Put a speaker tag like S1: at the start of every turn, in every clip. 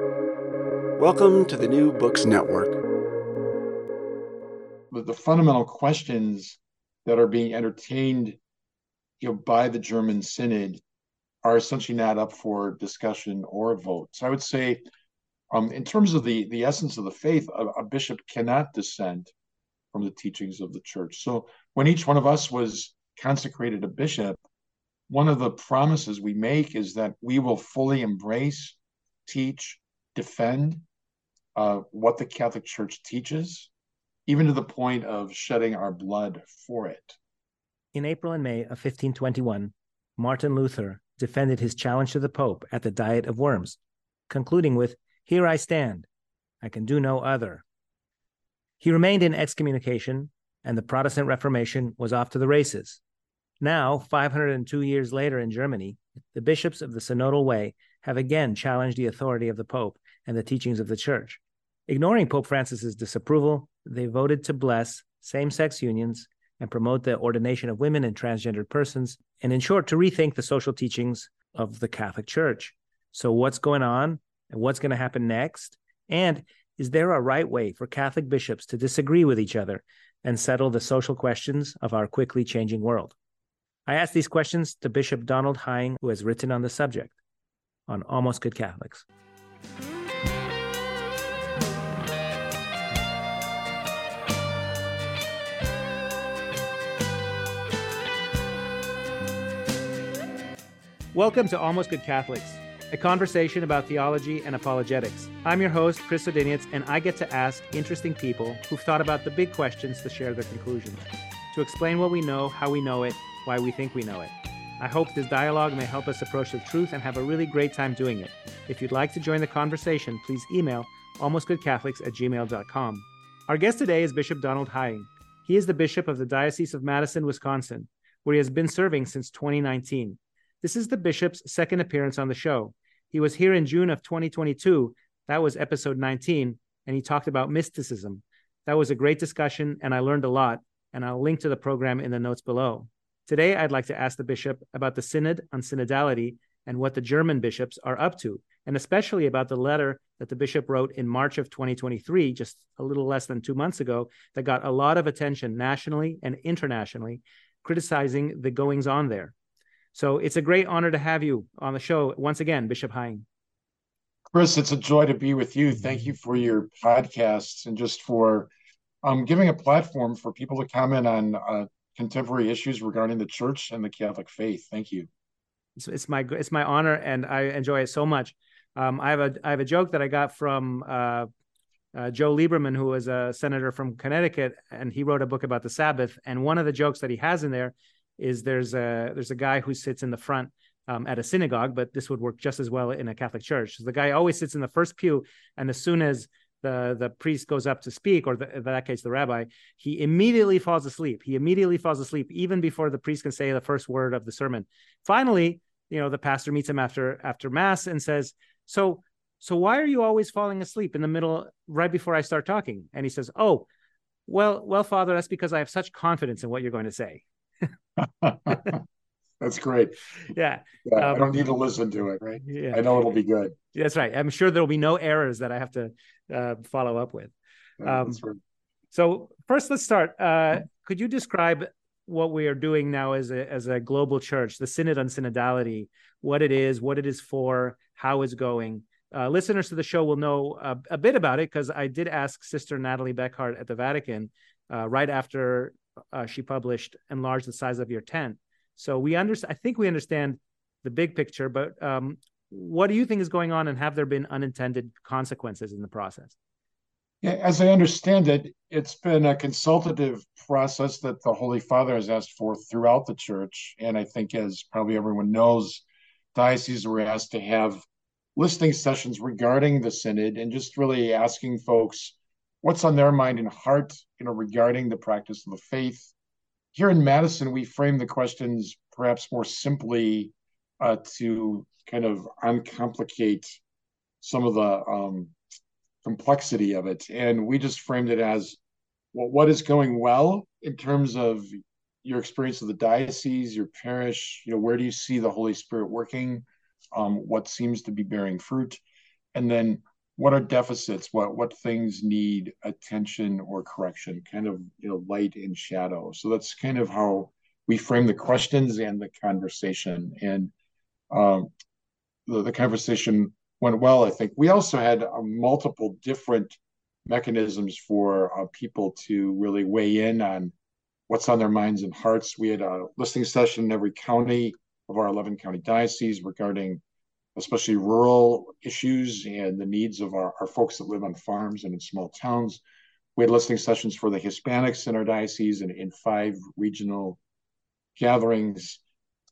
S1: Welcome to the New Books Network.
S2: The, the fundamental questions that are being entertained you know, by the German Synod are essentially not up for discussion or vote. So I would say, um, in terms of the, the essence of the faith, a, a bishop cannot dissent from the teachings of the church. So when each one of us was consecrated a bishop, one of the promises we make is that we will fully embrace, teach, defend uh, what the Catholic Church teaches, even to the point of shedding our blood for it.
S3: In April and May of 1521, Martin Luther defended his challenge to the Pope at the Diet of Worms, concluding with, Here I stand, I can do no other. He remained in excommunication, and the Protestant Reformation was off to the races. Now, 502 years later in Germany, the bishops of the Synodal Way have again challenged the authority of the Pope and the teachings of the Church. Ignoring Pope Francis's disapproval, they voted to bless same sex unions and promote the ordination of women and transgendered persons, and in short, to rethink the social teachings of the Catholic Church. So, what's going on and what's going to happen next? And is there a right way for Catholic bishops to disagree with each other and settle the social questions of our quickly changing world? I asked these questions to Bishop Donald Hying, who has written on the subject on Almost Good Catholics. Welcome to Almost Good Catholics, a conversation about theology and apologetics. I'm your host, Chris Odyniec, and I get to ask interesting people who've thought about the big questions to share their conclusions, to explain what we know, how we know it, why we think we know it. I hope this dialogue may help us approach the truth and have a really great time doing it. If you'd like to join the conversation, please email almostgoodcatholics at gmail.com. Our guest today is Bishop Donald Hying. He is the bishop of the Diocese of Madison, Wisconsin, where he has been serving since 2019. This is the bishop's second appearance on the show. He was here in June of 2022. That was episode 19, and he talked about mysticism. That was a great discussion, and I learned a lot, and I'll link to the program in the notes below. Today, I'd like to ask the bishop about the synod on synodality and what the German bishops are up to, and especially about the letter that the bishop wrote in March of 2023, just a little less than two months ago, that got a lot of attention nationally and internationally, criticizing the goings on there. So it's a great honor to have you on the show once again, Bishop Hying.
S2: Chris, it's a joy to be with you. Thank you for your podcasts and just for um, giving a platform for people to comment on uh, contemporary issues regarding the church and the Catholic faith. Thank you.
S3: It's, it's my it's my honor, and I enjoy it so much. Um, I have a I have a joke that I got from uh, uh, Joe Lieberman, who was a senator from Connecticut, and he wrote a book about the Sabbath. And one of the jokes that he has in there is there's a there's a guy who sits in the front um, at a synagogue, but this would work just as well in a Catholic church. So the guy always sits in the first pew, and as soon as the the priest goes up to speak, or the, in that case the rabbi, he immediately falls asleep. He immediately falls asleep even before the priest can say the first word of the sermon. Finally, you know, the pastor meets him after after mass and says, "So, so why are you always falling asleep in the middle right before I start talking?" And he says, "Oh, well, well, Father, that's because I have such confidence in what you're going to say."
S2: That's great.
S3: Yeah.
S2: yeah um, I don't need to listen to it, right?
S3: Yeah.
S2: I know it'll be good.
S3: That's right. I'm sure there'll be no errors that I have to uh, follow up with.
S2: Yeah, um, right.
S3: So first, let's start. Uh, could you describe what we are doing now as a as a global church, the Synod on Synodality, what it is, what it is for, how it's going? Uh, listeners to the show will know a, a bit about it because I did ask Sister Nathalie Becquart at the Vatican uh, right after uh, she published "Enlarge the Size of Your Tent." So we understand. I think we understand the big picture, but um, what do you think is going on, and have there been unintended consequences in the process?
S2: Yeah, as I understand it, it's been a consultative process that the Holy Father has asked for throughout the church, and I think, as probably everyone knows, dioceses were asked to have listening sessions regarding the synod and just really asking folks what's on their mind and heart, you know, regarding the practice of the faith. Here in Madison, we frame the questions perhaps more simply uh, to kind of uncomplicate some of the um, complexity of it. And we just framed it as well, what is going well in terms of your experience of the diocese, your parish, you know, where do you see the Holy Spirit working? Um, what seems to be bearing fruit? and then what are deficits? What what things need attention or correction? Kind of you know light and shadow. So that's kind of how we frame the questions and the conversation. And um, the, the conversation went well i think. We also had uh, multiple different mechanisms for uh, people to really weigh in on what's on their minds and hearts. We had a listening session in every county of our 11 county dioceses regarding especially rural issues and the needs of our, our folks that live on farms and in small towns. We had listening sessions for the Hispanics in our diocese and in five regional gatherings.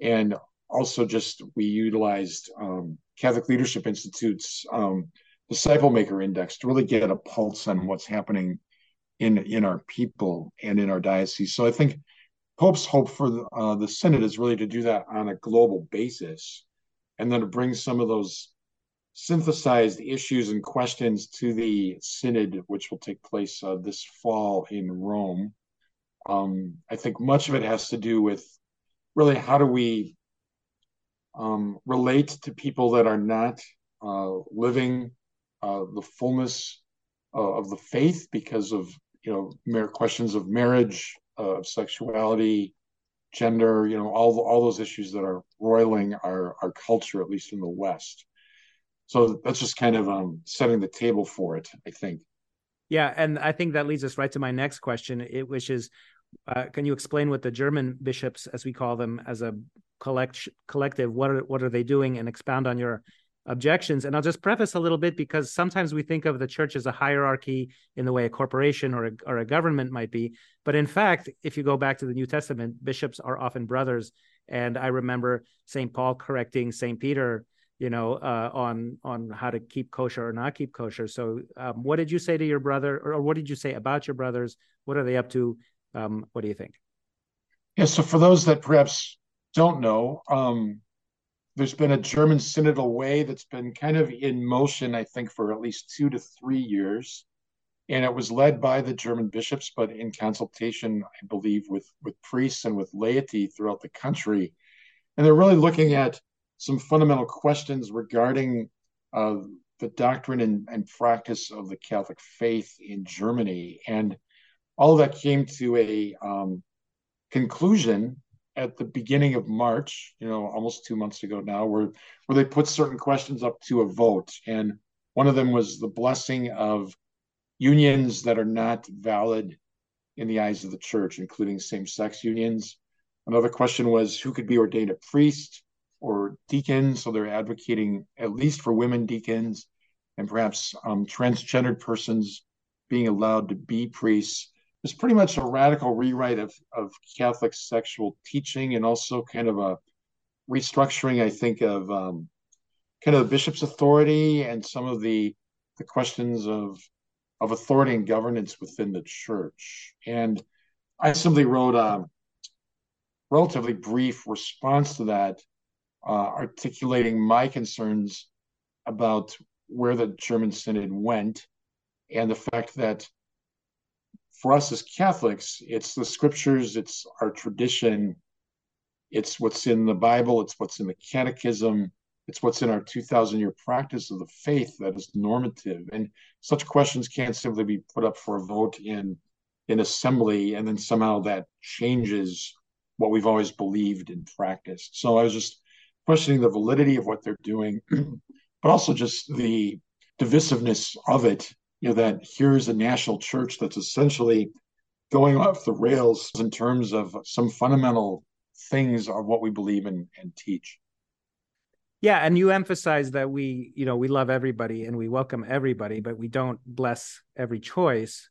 S2: And also just we utilized um, Catholic Leadership Institute's um, Disciple Maker Index to really get a pulse on what's happening in, in our people and in our diocese. So I think Pope's hope for the, uh, the Synod is really to do that on a global basis and then to bring some of those synthesized issues and questions to the synod, which will take place uh, this fall in Rome. Um, I think much of it has to do with really how do we um, relate to people that are not uh, living uh, the fullness uh, of the faith because of you know mere questions of marriage, uh, of sexuality, gender, you know, all all those issues that are roiling our our culture, at least in the West. So that's just kind of um, setting the table for it, I think.
S3: Yeah, and I think that leads us right to my next question, it, which is, uh, can you explain what the German bishops, as we call them, as a collect collective, what are what are they doing, and expound on your objections. And I'll just preface a little bit because sometimes we think of the church as a hierarchy in the way a corporation or a, or a government might be. But in fact, if you go back to the New Testament, bishops are often brothers. And I remember St. Paul correcting St. Peter, you know, uh, on on how to keep kosher or not keep kosher. So, um, what did you say to your brother, or, or, what did you say about your brothers? What are they up to? Um, what do you think?
S2: Yeah. So, for those that perhaps don't know, um, there's been a German synodal way that's been kind of in motion, I think, for at least two to three years. And it was led by the German bishops, but in consultation, I believe, with, with priests and with laity throughout the country. And they're really looking at some fundamental questions regarding uh, the doctrine and, and practice of the Catholic faith in Germany. And all of that came to a um, conclusion at the beginning of March, you know, almost two months ago now, where where they put certain questions up to a vote, and one of them was the blessing of unions that are not valid in the eyes of the church, including same-sex unions. Another question was who could be ordained a priest or deacon. So they're advocating at least for women deacons and perhaps um, transgendered persons being allowed to be priests is pretty much a radical rewrite of, of Catholic sexual teaching and also kind of a restructuring, I think, of um, kind of the bishop's authority and some of the the questions of of authority and governance within the church. And I simply wrote a relatively brief response to that, uh, articulating my concerns about where the German Synod went and the fact that for us as Catholics, it's the scriptures, it's our tradition, it's what's in the Bible, it's what's in the catechism, it's what's in our 2000 year practice of the faith that is normative. And such questions can't simply be put up for a vote in in assembly and then somehow that changes what we've always believed and practiced. So I was just questioning the validity of what they're doing, but also just the divisiveness of it you know that here's a national church that's essentially going off the rails in terms of some fundamental things of what we believe in and teach
S3: yeah and you emphasize that we you know we love everybody and we welcome everybody but we don't bless every choice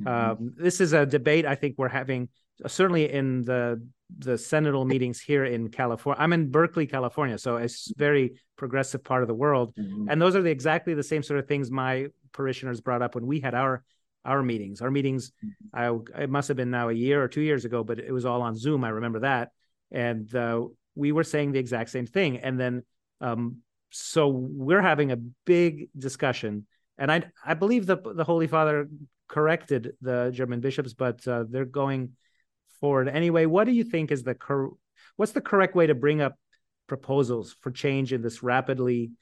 S3: mm-hmm. um, this is a debate i think we're having certainly in the the synodal meetings here in California. I'm in Berkeley, California, so it's very progressive part of the world, mm-hmm. and those are the, exactly the same sort of things my parishioners brought up when we had our our meetings. Our meetings, mm-hmm. I, it must have been now a year or two years ago, but it was all on Zoom. I remember that, and uh, we were saying the exact same thing. And then, um, so we're having a big discussion, and I I believe the the Holy Father corrected the German bishops, but uh, they're going forward anyway. What do you think is the cor- what's the correct way to bring up proposals for change in this rapidly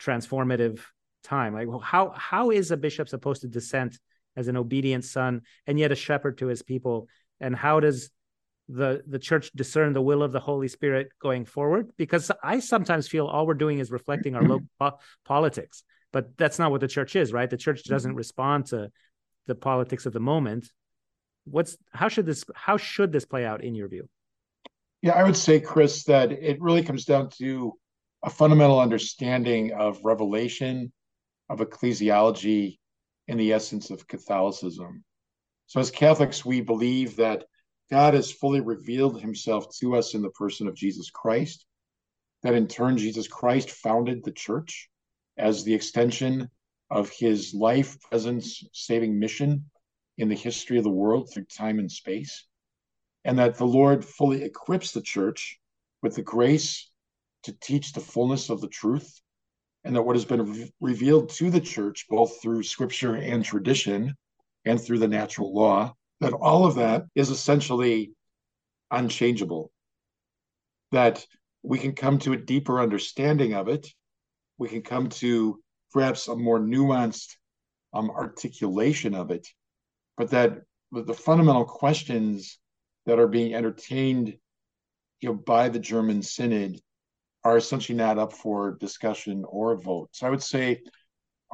S3: transformative time? Like, how how is a bishop supposed to dissent as an obedient son and yet a shepherd to his people? And how does the the church discern the will of the Holy Spirit going forward? Because I sometimes feel all we're doing is reflecting our local po- politics, but that's not what the church is, right? The church doesn't mm-hmm. respond to the politics of the moment. What's how should this how should this play out in your view?
S2: Yeah, I would say, Chris, that it really comes down to a fundamental understanding of revelation, of ecclesiology, and the essence of Catholicism. So, as Catholics, we believe that God has fully revealed himself to us in the person of Jesus Christ, that in turn, Jesus Christ founded the church as the extension of his life, presence, saving mission in the history of the world through time and space, and that the Lord fully equips the church with the grace to teach the fullness of the truth, and that what has been re- revealed to the church, both through scripture and tradition, and through the natural law, that all of that is essentially unchangeable. That we can come to a deeper understanding of it. We can come to perhaps a more nuanced um, articulation of it, but that the fundamental questions that are being entertained you know, by the German Synod are essentially not up for discussion or vote. So I would say,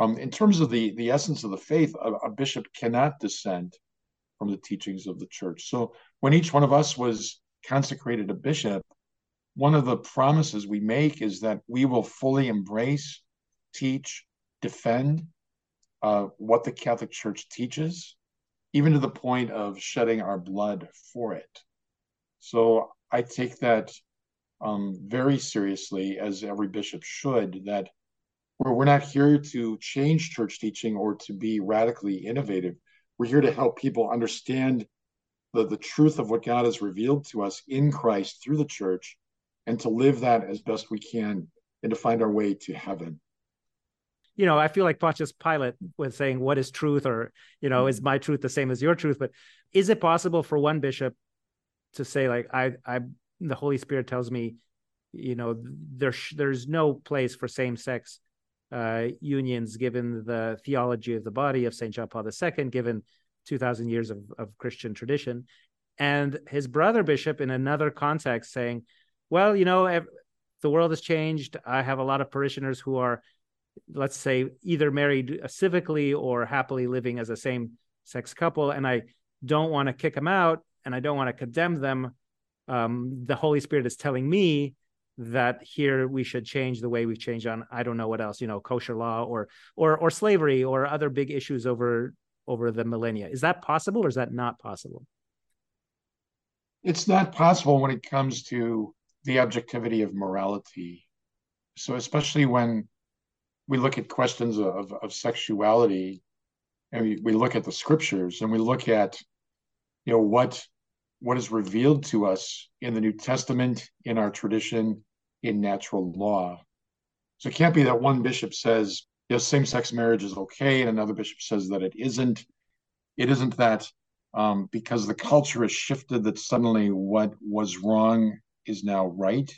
S2: um, in terms of the, the essence of the faith, a, a bishop cannot dissent from the teachings of the church. So when each one of us was consecrated a bishop, one of the promises we make is that we will fully embrace, teach, defend uh, what the Catholic Church teaches, even to the point of shedding our blood for it. So I take that um, very seriously, as every bishop should, that we're, we're not here to change church teaching or to be radically innovative. We're here to help people understand the, the truth of what God has revealed to us in Christ through the church and to live that as best we can and to find our way to heaven
S3: you know, I feel like Pontius Pilate was saying, "What is truth?" or you know, is my truth the same as your truth? But is it possible for one bishop to say, like, I, I, the Holy Spirit tells me, you know, there's there's no place for same sex uh, unions given the theology of the body of Saint John Paul II, given two thousand years of, of Christian tradition, and his brother bishop in another context saying, well, you know, the world has changed. I have a lot of parishioners who are let's say either married civically or happily living as a same sex couple and i don't want to kick them out and i don't want to condemn them um, the holy spirit is telling me that here we should change the way we've changed on i don't know what else you know kosher law or or or slavery or other big issues over over the millennia. Is that possible or is that not possible?
S2: It's not possible when it comes to the objectivity of morality. So especially when we look at questions of, of sexuality and we, we look at the scriptures and we look at you know what what is revealed to us in the new testament in our tradition in natural law. So it can't be that one bishop says yes same-sex marriage is okay and another bishop says that it isn't. It isn't that um, because the culture has shifted that suddenly what was wrong is now right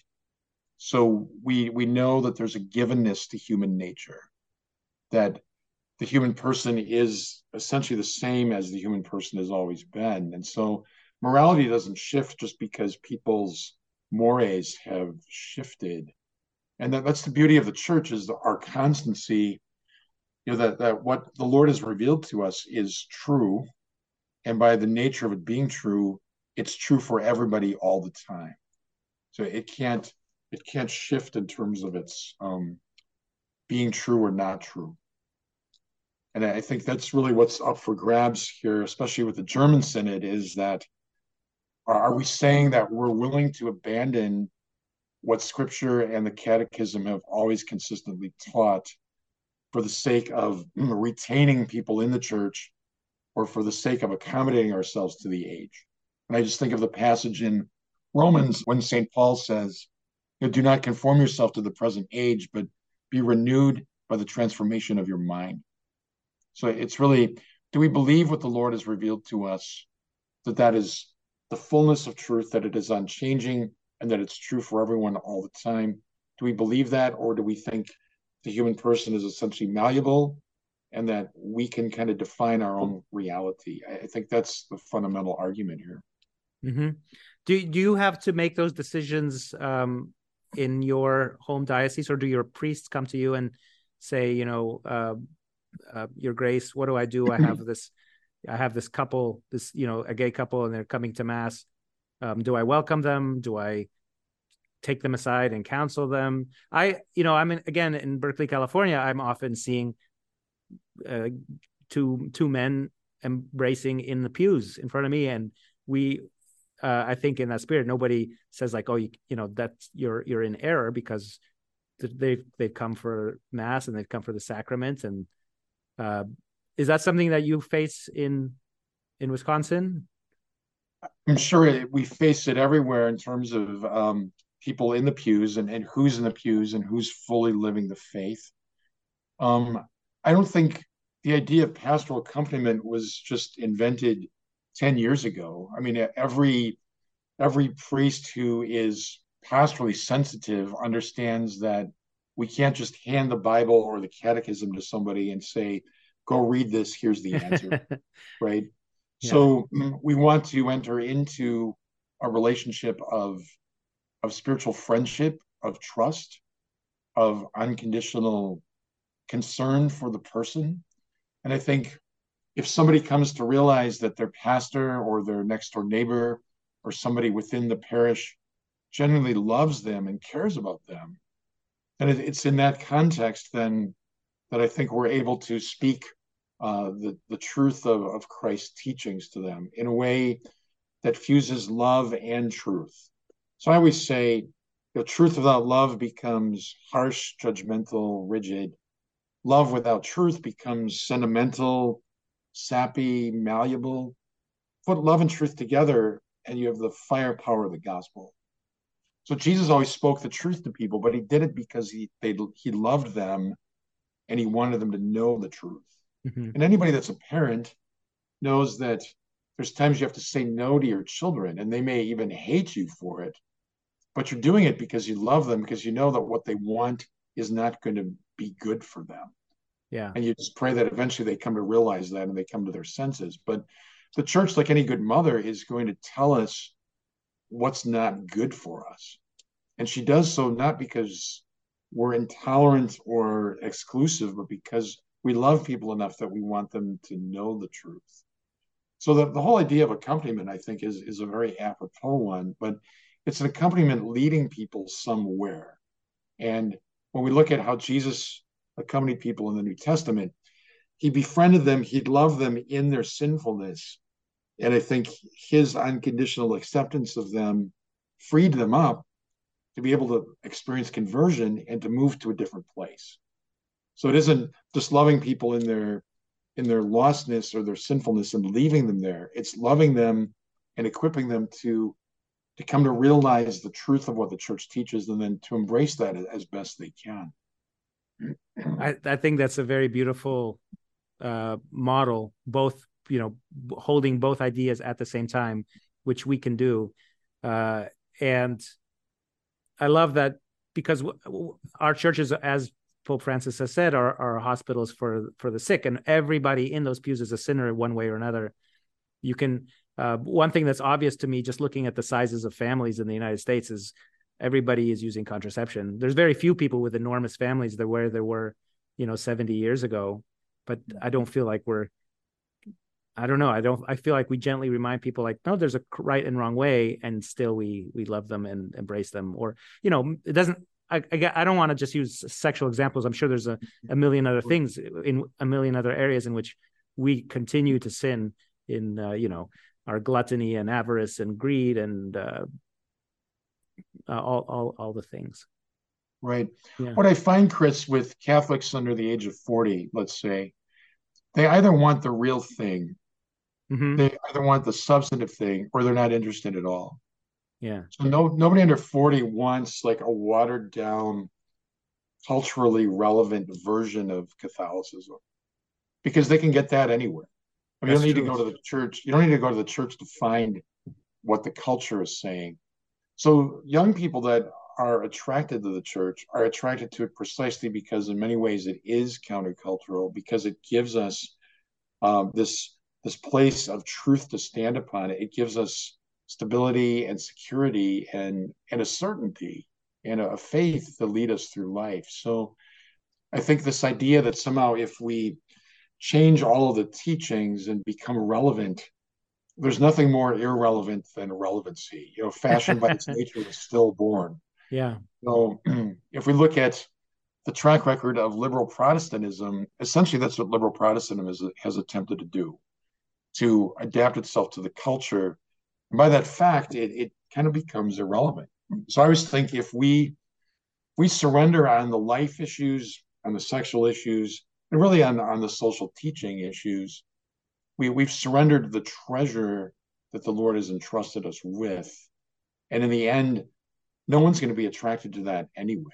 S2: so we we know that there's a givenness to human nature, that the human person is essentially the same as the human person has always been, and so morality doesn't shift just because people's mores have shifted, and that, that's the beauty of the church is our constancy. You know that that what the Lord has revealed to us is true, and by the nature of it being true, it's true for everybody all the time. So it can't it can't shift in terms of its um, being true or not true. And I think that's really what's up for grabs here, especially with the German Synod, is that are we saying that we're willing to abandon what Scripture and the Catechism have always consistently taught for the sake of retaining people in the church or for the sake of accommodating ourselves to the age? And I just think of the passage in Romans when St. Paul says, you know, do not conform yourself to the present age, but be renewed by the transformation of your mind. So it's really, do we believe what the Lord has revealed to us, that that is the fullness of truth, that it is unchanging, and that it's true for everyone all the time? Do we believe that, or do we think the human person is essentially malleable and that we can kind of define our own reality. I think that's the fundamental argument here.
S3: Mm-hmm. Do do you have to make those decisions um, in your home diocese, or do your priests come to you and say, you know, uh, uh, Your Grace, what do I do? I have this, I have this couple, this you know, a gay couple, and they're coming to mass. Um, do I welcome them? Do I take them aside and counsel them? I, you know, I'm in, again in Berkeley, California. I'm often seeing uh, two two men embracing in the pews in front of me, and we uh, I think in that spirit, nobody says like, "Oh, you, you know, that's you're you're in error," because they've they've come for mass and they've come for the sacrament. And uh, is that something that you face in in Wisconsin?
S2: I'm sure we face it everywhere in terms of um, people in the pews and, and who's in the pews and who's fully living the faith. Um, I don't think the idea of pastoral accompaniment was just invented 10 years ago. I mean, every every priest who is pastorally sensitive understands that we can't just hand the Bible or the catechism to somebody and say, go read this, here's the answer. right. Yeah. So mm, we want to enter into a relationship of of spiritual friendship, of trust, of unconditional concern for the person. And I think if somebody comes to realize that their pastor or their next door neighbor or somebody within the parish genuinely loves them and cares about them, then it's in that context then that I think we're able to speak uh, the the truth of, of Christ's teachings to them in a way that fuses love and truth. So I always say, the truth without love becomes harsh, judgmental, rigid. Love without truth becomes sentimental, sappy, malleable. Put love and truth together, and you have the firepower of the gospel. So Jesus always spoke the truth to people, but he did it because he they he loved them, and he wanted them to know the truth. Mm-hmm. And anybody that's a parent knows that there's times you have to say no to your children, and they may even hate you for it, but you're doing it because you love them because you know that what they want is not going to be good for them.
S3: Yeah.
S2: And you just pray that eventually they come to realize that and they come to their senses. But the church, like any good mother, is going to tell us what's not good for us. And she does so not because we're intolerant or exclusive, but because we love people enough that we want them to know the truth. So the, the whole idea of accompaniment, I think, is, is a very apropos one, but it's an accompaniment leading people somewhere. And when we look at how Jesus accompanied people in the New Testament, he befriended them, he loved them in their sinfulness. And I think his unconditional acceptance of them freed them up to be able to experience conversion and to move to a different place. So it isn't just loving people in their in their lostness or their sinfulness and leaving them there. It's loving them and equipping them to to come to realize the truth of what the church teaches and then to embrace that as best they can.
S3: I, I think that's a very beautiful uh, model, both you know, holding both ideas at the same time, which we can do. Uh, and I love that because our churches, as Pope Francis has said, are, are hospitals for for the sick, and everybody in those pews is a sinner one way or another. You can. Uh, one thing that's obvious to me, just looking at the sizes of families in the United States, is everybody is using contraception. There's very few people with enormous families that where there were, you know, 70 years ago. But I don't feel like we're I don't know. I don't. I feel like we gently remind people, like, no, there's a right and wrong way, and still we we love them and embrace them. Or you know, it doesn't. I I, I don't want to just use sexual examples. I'm sure there's a, a million other things in a million other areas in which we continue to sin in uh, you know our gluttony and avarice and greed and uh, uh, all all all the things.
S2: Right. Yeah. What I find, Chris, with Catholics under the age of forty, let's say, they either want the real thing, mm-hmm. they either want the substantive thing, or they're not interested at all.
S3: Yeah.
S2: So no nobody under forty wants like a watered down, culturally relevant version of Catholicism, because they can get that anywhere. I mean, you don't need true. to go to the church. You don't need to go to the church to find what the culture is saying. So young people that are attracted to the church are attracted to it precisely because in many ways it is countercultural because it gives us um, this this place of truth to stand upon. It gives us stability and security and and a certainty and a, a faith to lead us through life. So i think this idea that somehow if we change all of the teachings and become relevant there's nothing more irrelevant than relevancy. You know, fashion by its nature is stillborn.
S3: Yeah.
S2: So if we look at the track record of liberal Protestantism, essentially that's what liberal Protestantism has, has attempted to do, to adapt itself to the culture. And by that fact, it, it kind of becomes irrelevant. So I always think if we we surrender on the life issues, on the sexual issues, and really on, on the social teaching issues, we, we've surrendered the treasure that the Lord has entrusted us with. And in the end, no one's going to be attracted to that anyway.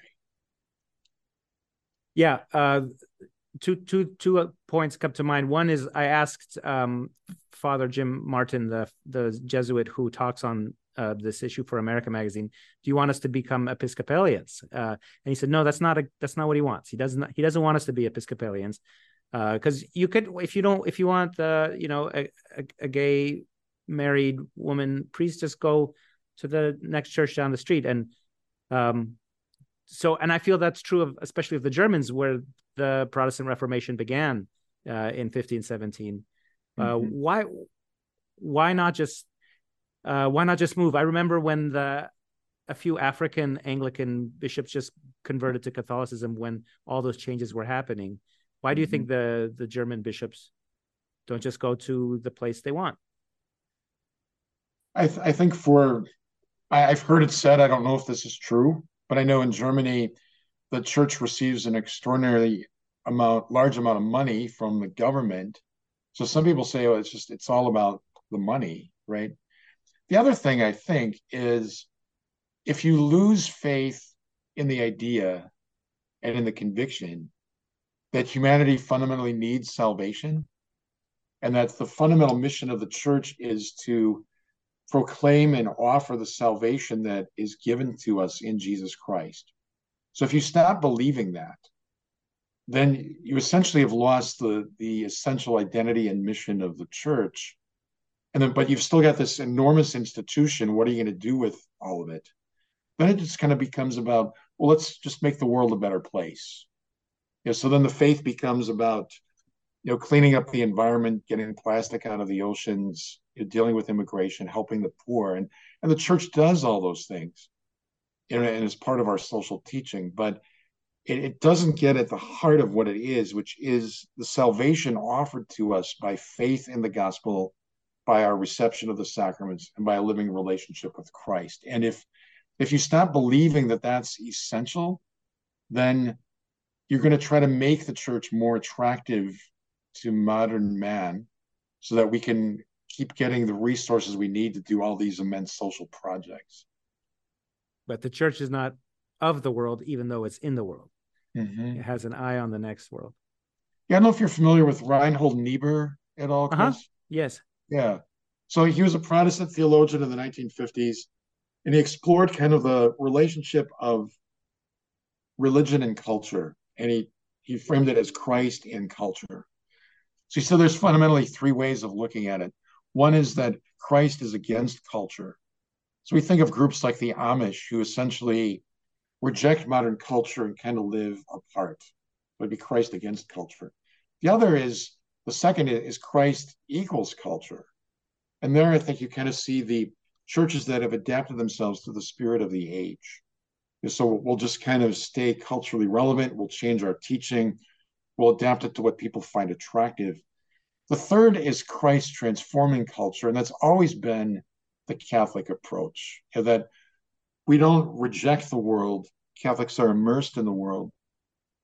S3: Yeah. Uh, two, two, two points come to mind. One is I asked um, Father Jim Martin, the, the Jesuit who talks on uh, this issue for America Magazine. Do you want us to become Episcopalians? Uh, and he said, no, that's not a, that's not what he wants. He doesn't he doesn't want us to be Episcopalians because uh, you could if you don't if you want you know a, a, a, gay married woman priest just go to the next church down the street. And um so and i feel that's true of especially of the germans where the protestant reformation began uh, in 1517 uh, mm-hmm. why why not just uh, why not just move? I remember when the a few african anglican bishops just converted to catholicism when all those changes were happening why do you think mm-hmm. the the German bishops don't just go to the place they want?
S2: I, th- I think for I, I've heard it said. I don't know if this is true, but I know in Germany, the church receives an extraordinarily amount, large amount of money from the government. So some people say, "Oh, it's just it's all about the money," right? The other thing I think is if you lose faith in the idea and in the conviction, that humanity fundamentally needs salvation and that the fundamental mission of the church is to proclaim and offer the salvation that is given to us in Jesus Christ. So if you stop believing that, then you essentially have lost the the essential identity and mission of the church. And then but you've still got this enormous institution. What are you going to do with all of it? Then it just kind of becomes about, well, let's just make the world a better place know, so then the faith becomes about you know cleaning up the environment, getting plastic out of the oceans, you know, dealing with immigration, helping the poor, and and the church does all those things, and, and as part of our social teaching, but it, it doesn't get at the heart of what it is, which is the salvation offered to us by faith in the gospel, by our reception of the sacraments, and by a living relationship with Christ. And if if you stop believing that that's essential, then you're going to try to make the church more attractive to modern man so that we can keep getting the resources we need to do all these immense social projects.
S3: But the church is not of the world, even though it's in the world.
S2: Mm-hmm.
S3: It has an eye on the next world.
S2: Yeah, I don't know if you're familiar with Reinhold Niebuhr at all, Chris. Uh-huh.
S3: Yes.
S2: Yeah. So he was a Protestant theologian in the 1950s, and he explored kind of the relationship of religion and culture and he he framed it as Christ in culture. So he said there's fundamentally three ways of looking at it. One is that Christ is against culture. So we think of groups like the Amish who essentially reject modern culture and kind of live apart. It would be Christ against culture. The other is the second is Christ equals culture. And there I think you kind of see the churches that have adapted themselves to the spirit of the age. So we'll just kind of stay culturally relevant. We'll change our teaching. We'll adapt it to what people find attractive. The third is Christ transforming culture. And that's always been the Catholic approach that we don't reject the world. Catholics are immersed in the world,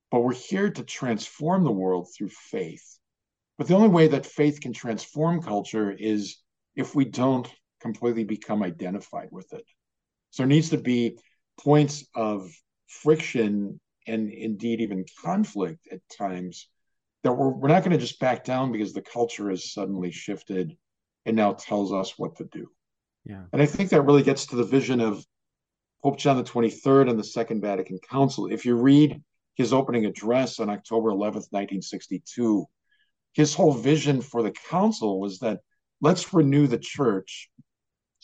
S2: but we're here to transform the world through faith. But the only way that faith can transform culture is if we don't completely become identified with it. So there needs to be points of friction and indeed even conflict at times that we're, we're not going to just back down because the culture has suddenly shifted and now tells us what to do.
S3: Yeah.
S2: And I think that really gets to the vision of Pope John the 23rd and the Second Vatican Council. If you read his opening address on October 11th, 1962, his whole vision for the council was that let's renew the church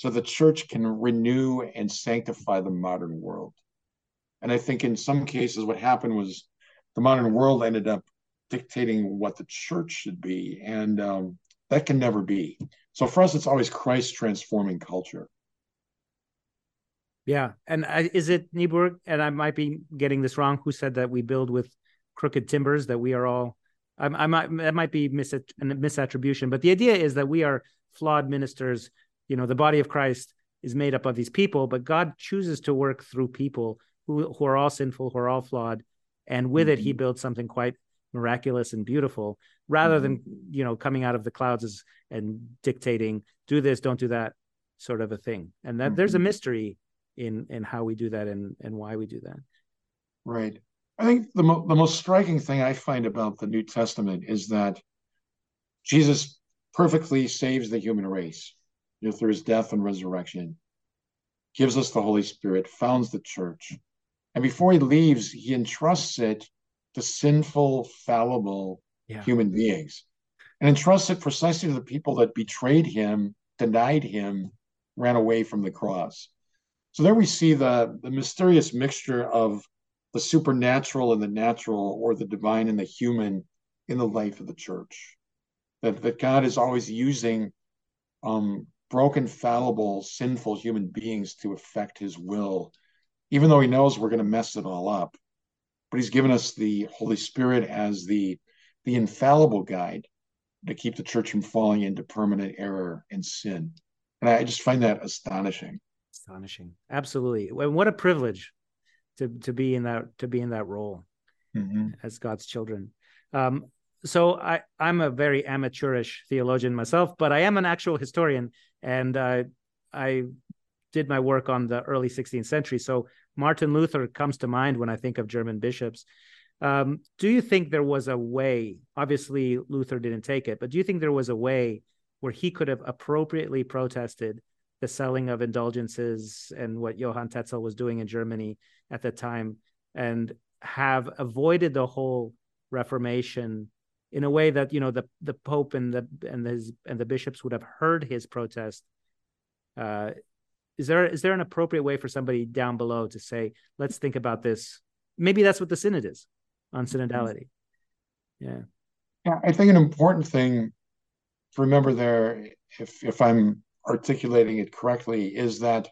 S2: so the church can renew and sanctify the modern world. And I think in some cases, what happened was the modern world ended up dictating what the church should be. And um, that can never be. So for us, it's always Christ transforming culture.
S3: Yeah. And is it Niebuhr, and I might be getting this wrong, who said that we build with crooked timbers, that we are all, I, I might, that might be mis- misattribution, but the idea is that we are flawed ministers. You know, the body of Christ is made up of these people, but God chooses to work through people who, who are all sinful, who are all flawed. And with mm-hmm. it, he mm-hmm. builds something quite miraculous and beautiful rather mm-hmm. than you know coming out of the clouds as, and dictating do this don't do that sort of a thing and that mm-hmm. there's a mm-hmm. mystery in in how we do that and and why we do that
S2: right i think the, mo- the most striking thing i find about the new testament is that jesus perfectly saves the human race know, through his death and resurrection gives us the holy spirit founds the church and before he leaves he entrusts it to sinful, fallible yeah. human beings and entrusts it precisely to the people that betrayed him, denied him, ran away from the cross. So there we see the, the mysterious mixture of the supernatural and the natural, or the divine and the human in the life of the church. That, that God is always using um, broken, fallible, sinful human beings to effect his will, even though he knows we're going to mess it all up but he's given us the Holy Spirit as the the infallible guide to keep the church from falling into permanent error and sin. And I just find that astonishing.
S3: Astonishing. Absolutely. And what a privilege to to be in that to be in that role mm-hmm. as God's children. Um, so I I'm a very amateurish theologian myself, but I am an actual historian, and uh, I did my work on the early 16th century. So Martin Luther comes to mind when I think of German bishops. Um, do you think there was a way? Obviously, Luther didn't take it, but do you think there was a way where he could have appropriately protested the selling of indulgences and what Johann Tetzel was doing in Germany at the time, and have avoided the whole Reformation in a way that you know the the Pope and the and his and the bishops would have heard his protest uh, is there is there an appropriate way for somebody down below to say let's think about this maybe that's what the synod is on synodality. Yeah.
S2: Yeah i think an important thing to remember there if if i'm articulating it correctly is that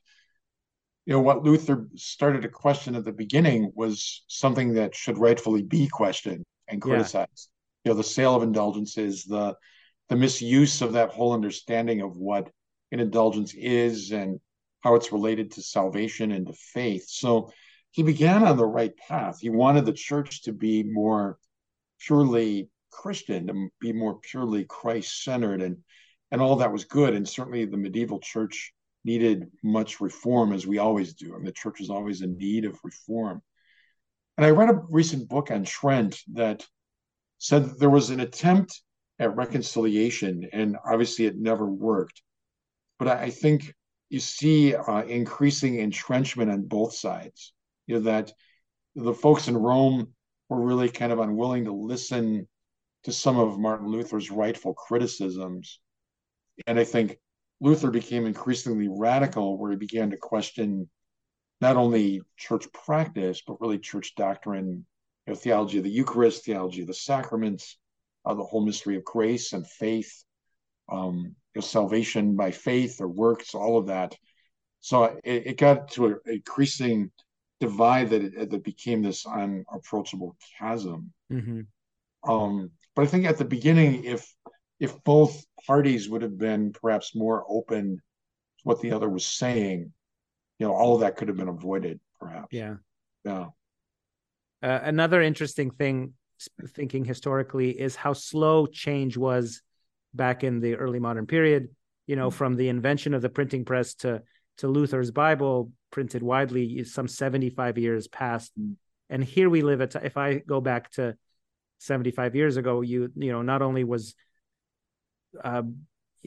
S2: you know what luther started to question at the beginning was something that should rightfully be questioned and criticized. Know the sale of indulgences the the misuse of that whole understanding of what an indulgence is and how it's related to salvation and to faith. So he began on the right path. He wanted the church to be more purely Christian, to be more purely Christ centered, and and all that was good. And certainly the medieval church needed much reform, as we always do. I mean, the church is always in need of reform. And I read a recent book on Trent that said that there was an attempt at reconciliation, and obviously it never worked. But I think you see uh, increasing entrenchment on both sides. You know that the folks in Rome were really kind of unwilling to listen to some of Martin Luther's rightful criticisms, and I think Luther became increasingly radical, where he began to question not only church practice but really church doctrine, you know, theology of the Eucharist, theology of the sacraments, uh, the whole mystery of grace and faith. Um, know, salvation by faith or works, all of that. So it, it got to an increasing divide that it, that became this unapproachable chasm. Mm-hmm. Um, but I think at the beginning, if if both parties would have been perhaps more open to what the other was saying, you know, all of that could have been avoided, perhaps.
S3: Yeah.
S2: Yeah.
S3: Uh, another interesting thing, thinking historically, is how slow change was back in the early modern period. You know from the invention of the printing press to to luther's bible printed widely some 75 years past and here we live at if i go back to 75 years ago you you know not only was uh,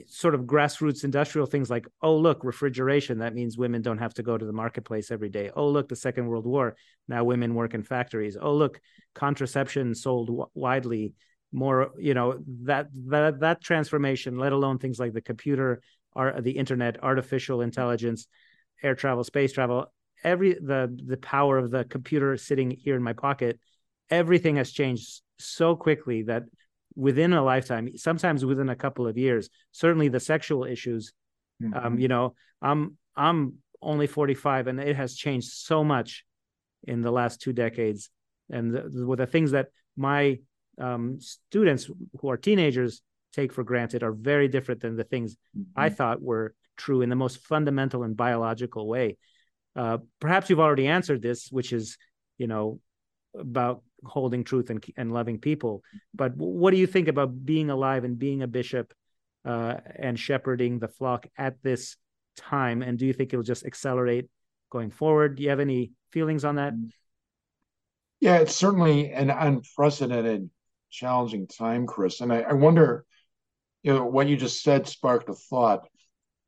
S3: sort of grassroots industrial things like oh look refrigeration that means women don't have to go to the marketplace every day. Oh look the second world war now women work in factories. Oh look contraception sold w- widely more you know that that that transformation let alone things like the computer or the internet artificial intelligence air travel space travel every the the power of the computer sitting here in my pocket everything has changed so quickly that within a lifetime, sometimes within a couple of years. Certainly, the sexual issues. Um, mm-hmm. Um, you know, I'm I'm only 45, and it has changed so much in the last two decades. And the, with the things that my um, students who are teenagers take for granted are very different than the things mm-hmm. I thought were true in the most fundamental and biological way. Uh, perhaps you've already answered this, which is, you know, about holding truth and, and loving people. But what do you think about being alive and being a bishop uh, and shepherding the flock at this time? And do you think it'll just accelerate going forward? Do you have any feelings on that?
S2: Yeah, it's certainly an unprecedented, challenging time, Chris. And I, I wonder, you know, what you just said sparked a thought.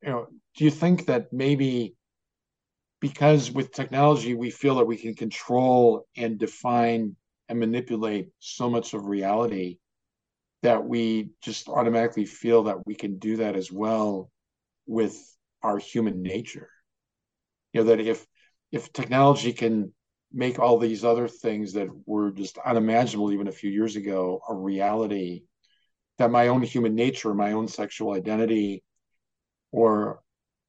S2: You know, do you think that maybe because with technology we feel that we can control and define and manipulate so much of reality that we just automatically feel that we can do that as well with our human nature. You know that if if technology can make all these other things that were just unimaginable even a few years ago a reality that my own human nature my own sexual identity or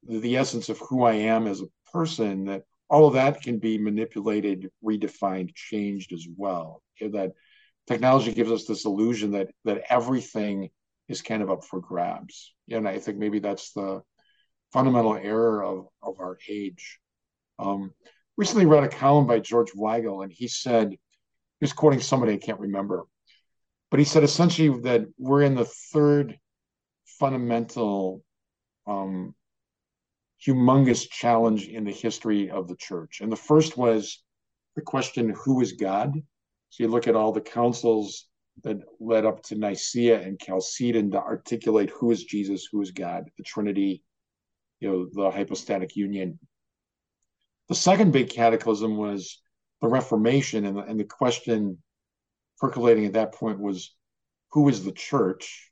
S2: the essence of who i am as a person that all of that can be manipulated, redefined, changed as well. That technology gives us this illusion that that everything is kind of up for grabs. And I think maybe that's the fundamental error of, of our age. Um, recently read a column by George Weigel, and he said, he was quoting somebody I can't remember, but he said essentially that we're in the third fundamental um, humongous challenge in the history of the church. And the first was the question, who is God? So you look at all the councils that led up to Nicaea and Chalcedon to articulate who is Jesus, who is God, the Trinity, you know, the hypostatic union. The second big cataclysm was the Reformation, and the, and the question percolating at that point was, who is the church?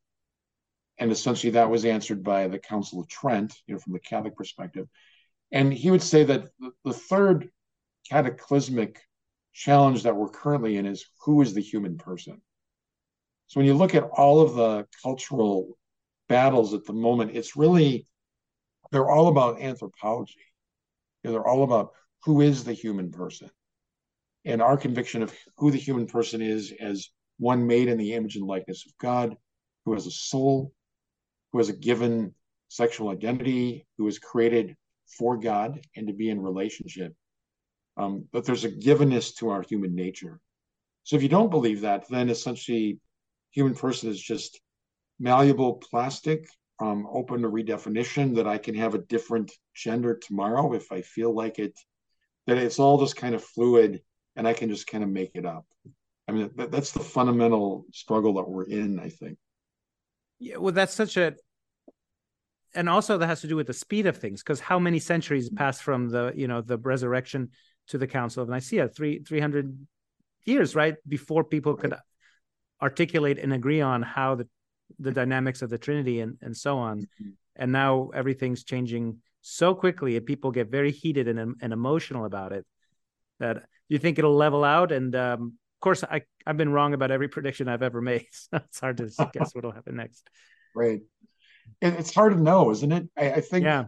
S2: And essentially that was answered by the Council of Trent, you know, from the Catholic perspective. And he would say that the, third cataclysmic challenge that we're currently in is who is the human person? So when you look at all of the cultural battles at the moment, it's really they're all about anthropology. You know, they're all about who is the human person. And our conviction of who the human person is as one made in the image and likeness of God, who has a soul, who has a given sexual identity, who is created for God and to be in relationship. Um, but there's a givenness to our human nature. So if you don't believe that, then essentially human person is just malleable plastic, um, open to redefinition, that I can have a different gender tomorrow if I feel like it, that it's all just kind of fluid and I can just kind of make it up. I mean, that, that's the fundamental struggle that we're in, I think.
S3: Yeah, well, that's such a, and also that has to do with the speed of things, because how many centuries passed from the you know the resurrection to the Council of Nicaea? Three three hundred years, right, before people could articulate and agree on how the the dynamics of the Trinity and and so on. Mm-hmm. And now everything's changing so quickly, and people get very heated and and emotional about it. That you think it'll level out, and um, course, I I've been wrong about every prediction I've ever made, so it's hard to guess what'll happen next.
S2: Right. It's hard to know, isn't it? I, I think. Yeah.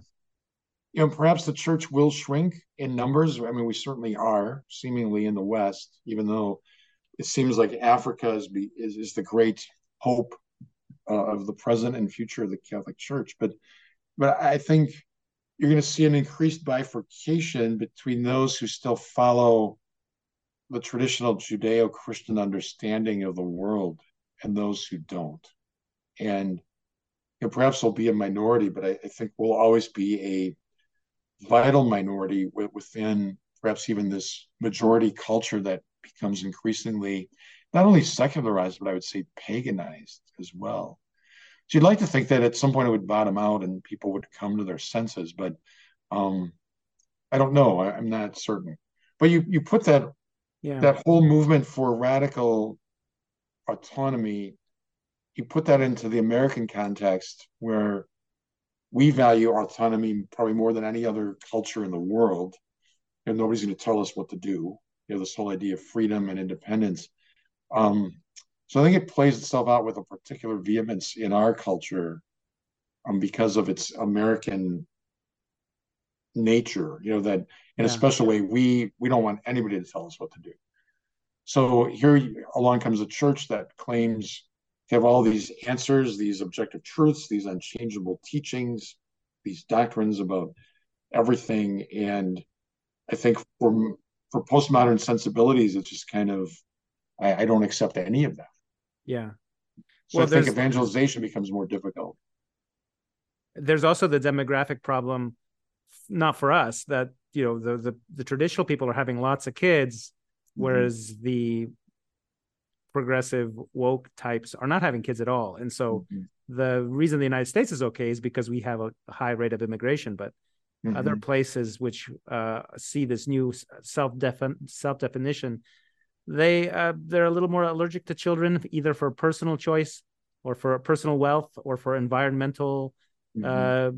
S2: You know, perhaps the church will shrink in numbers. I mean, we certainly are, seemingly in the West, even though it seems like Africa is be, is, is the great hope uh, of the present and future of the Catholic Church. But but I think you're going to see an increased bifurcation between those who still follow the traditional Judeo Christian understanding of the world and those who don't. And you know, perhaps there'll be a minority, but I, I, think we'll always be a vital minority within perhaps even this majority culture that becomes increasingly not only secularized, but I would say paganized as well. So you'd like to think that at some point it would bottom out and people would come to their senses, but um, I don't know. I, am not certain. But you you put that yeah. that whole movement for radical autonomy, you put that into the American context where we value autonomy probably more than any other culture in the world. And nobody's going to tell us what to do. You know, this whole idea of freedom and independence. Um, so I think it plays itself out with a particular vehemence in our culture um, because of its American nature. You know that in yeah. a special way we we don't want anybody to tell us what to do. So here along comes a church that claims to have all these answers, these objective truths, these unchangeable teachings, these doctrines about everything. And I think for for postmodern sensibilities, it's just kind of I, I don't accept any of that.
S3: Yeah.
S2: So well, I think evangelization becomes more difficult.
S3: There's also the demographic problem, not for us, that you know the the, the traditional people are having lots of kids, mm-hmm. whereas mm-hmm. the progressive woke types are not having kids at all. And so mm-hmm. the reason the United States is okay is because we have a high rate of immigration, but mm-hmm. other places which uh, see this new self self definition they uh, they're a little more allergic to children either for personal choice or for personal wealth or for environmental mm-hmm. uh,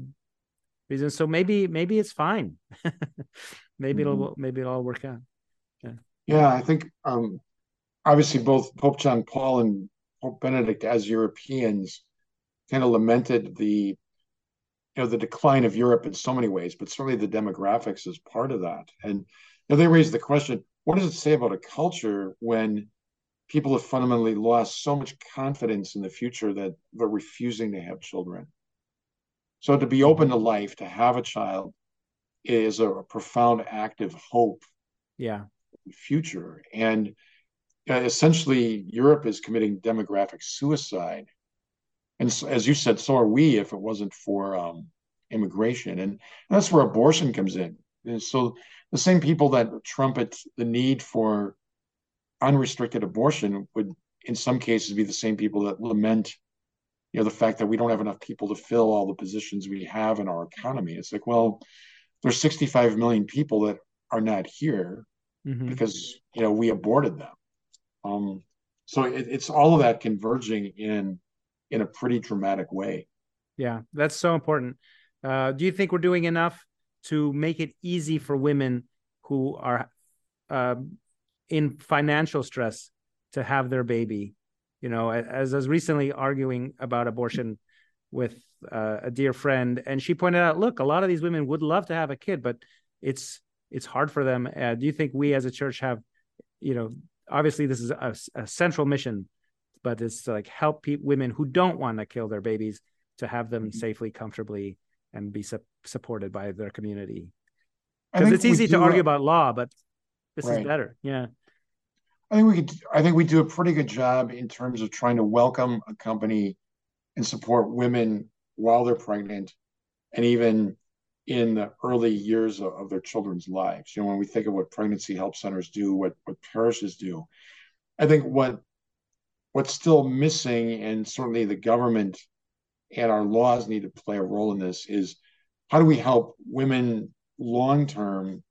S3: reasons. So maybe maybe it's fine. Maybe mm-hmm. it'll maybe it'll all work out.
S2: Yeah. Yeah i think um obviously both pope john paul and pope benedict as europeans kind of lamented the you know the decline of europe in so many ways but certainly the demographics is part of that. And you know, they raised the question what does it say about a culture when people have fundamentally lost so much confidence in the future that they're refusing to have children? So to be open to life, to have a child, is a, profound act of hope.
S3: Yeah.
S2: Future and uh, essentially Europe is committing demographic suicide, and so, as you said, so are we. If it wasn't for um, immigration, and, and that's where abortion comes in. And so the same people that trumpet the need for unrestricted abortion would in some cases be the same people that lament you know the fact that we don't have enough people to fill all the positions we have in our economy it's like well there's 65 million people that are not here mm-hmm. because you know we aborted them um so it, it's all of that converging in in a pretty dramatic way
S3: yeah that's so important uh, do you think we're doing enough to make it easy for women who are uh, in financial stress to have their baby. You know, as I was recently arguing about abortion with uh, a dear friend, and she pointed out, look, a lot of these women would love to have a kid, but it's it's hard for them. Uh, do you think we as a church have, you know, obviously this is a, a central mission, but it's to like help pe- women who don't want to kill their babies to have them mm-hmm. safely, comfortably and be su- supported by their community. Because it's easy to argue a, about law, but this right. is better. Yeah.
S2: I think we could. I think we do a pretty good job in terms of trying to welcome, a company and support women while they're pregnant, and even in the early years of, of, their children's lives. You know, when we think of what pregnancy help centers do, what what parishes do, I think what what's still missing, and certainly the government and our laws need to play a role in this is how do we help women long term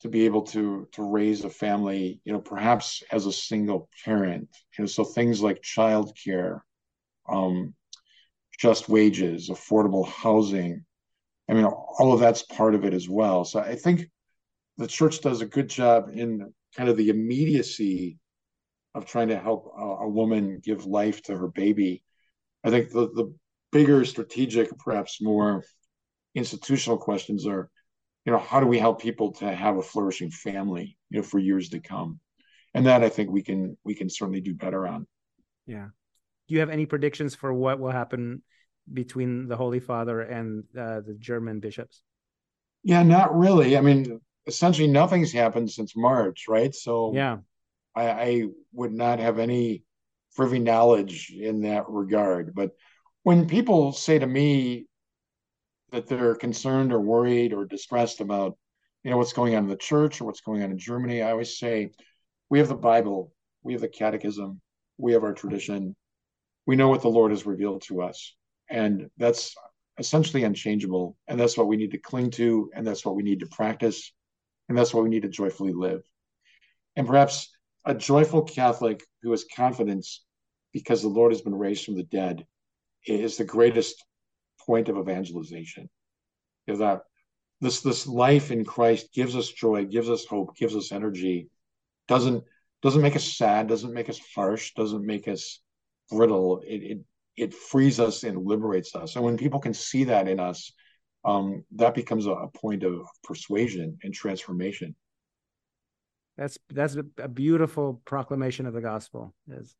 S2: to be able to to raise a family you know perhaps as a single parent. You know so things like childcare um just wages affordable housing i mean all of that's part of it as well. So i think the church does a good job in kind of the immediacy of trying to help a, a woman give life to her baby. I think the the bigger strategic, perhaps more institutional questions are, you know, how do we help people to have a flourishing family, you know, for years to come? And that I think we can we can certainly do better on.
S3: Yeah. Do you have any predictions for what will happen between the Holy Father and uh, the German bishops?
S2: Yeah, not really. I mean, essentially nothing's happened since March, right? So
S3: yeah,
S2: I, I would not have any privy knowledge in that regard. But when people say to me that they're concerned or worried or distressed about you know what's going on in the church or what's going on in Germany, I always say we have the Bible, we have the Catechism, we have our tradition, we know what the Lord has revealed to us. And that's essentially unchangeable. And that's what we need to cling to. And that's what we need to practice. And that's what we need to joyfully live. And perhaps a joyful Catholic who has confidence because the Lord has been raised from the dead is the greatest point of evangelization. Is that this this life in Christ gives us joy, gives us hope, gives us energy, doesn't doesn't make us sad, doesn't make us harsh, doesn't make us brittle. It it it frees us and liberates us. And when people can see that in us, um, that becomes a, a point of persuasion and transformation.
S3: That's that's a beautiful proclamation of the gospel. Is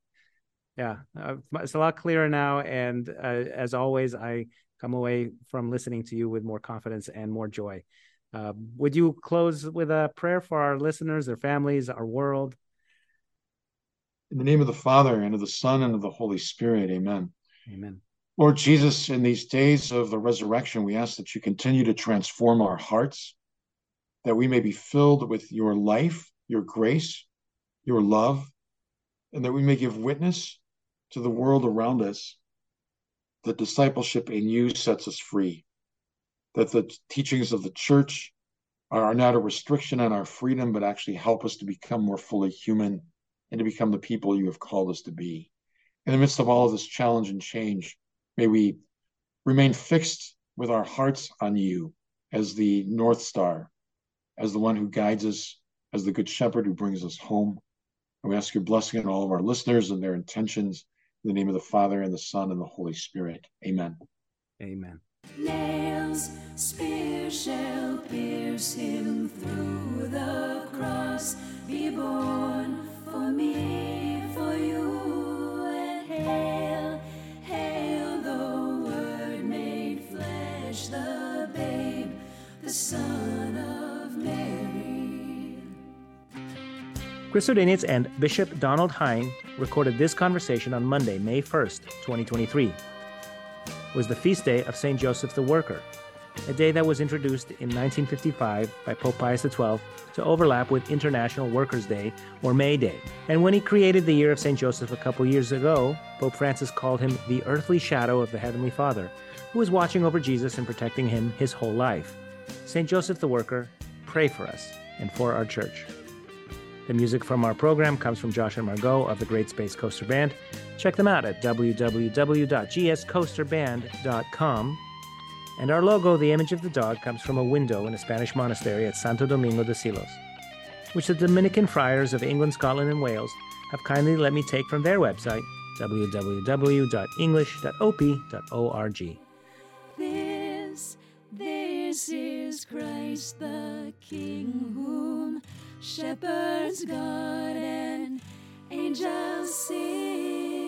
S3: yeah, uh, it's a lot clearer now. And uh, as always, I come away from listening to you with more confidence and more joy. Uh, would you close with a prayer for our listeners, their families, our world?
S2: In the name of the Father, and of the Son, and of the Holy Spirit, amen.
S3: Amen.
S2: Lord Jesus, in these days of the resurrection, we ask that you continue to transform our hearts, that we may be filled with your life, your grace, your love, and that we may give witness to the world around us that discipleship in you sets us free, that the teachings of the church are not a restriction on our freedom, but actually help us to become more fully human and to become the people you have called us to be. In the midst of all of this challenge and change, may we remain fixed with our hearts on you as the North Star, as the one who guides us, as the Good Shepherd who brings us home. And we ask your blessing on all of our listeners and their intentions in the name of the Father, and the Son, and the Holy Spirit. Amen.
S3: Amen.
S4: Nails, spear shall pierce him through the cross. Be born for me, for you, and hail, hail the Word made flesh, the babe, the Son
S3: Chris Odyniec and Bishop Donald Hying recorded this conversation on Monday, May 1st, 2023. It was the feast day of St. Joseph the Worker, a day that was introduced in 1955 by Pope Pius XII to overlap with International Workers' Day or May Day. And when he created the year of St. Joseph a couple years ago, Pope Francis called him the earthly shadow of the Heavenly Father, who was watching over Jesus and protecting him his whole life. St. Joseph the Worker, pray for us and for our church. The music from our program comes from Josh and Margot of the Great Space Coaster Band. Check them out at www.gscoasterband.com. And our logo, the image of the dog, comes from a window in a Spanish monastery at Santo Domingo de Silos, which the Dominican friars of England, Scotland, and Wales have kindly let me take from their website, www.english.op.org.
S4: This, this is Christ the King, whom shepherds guard and angels sing.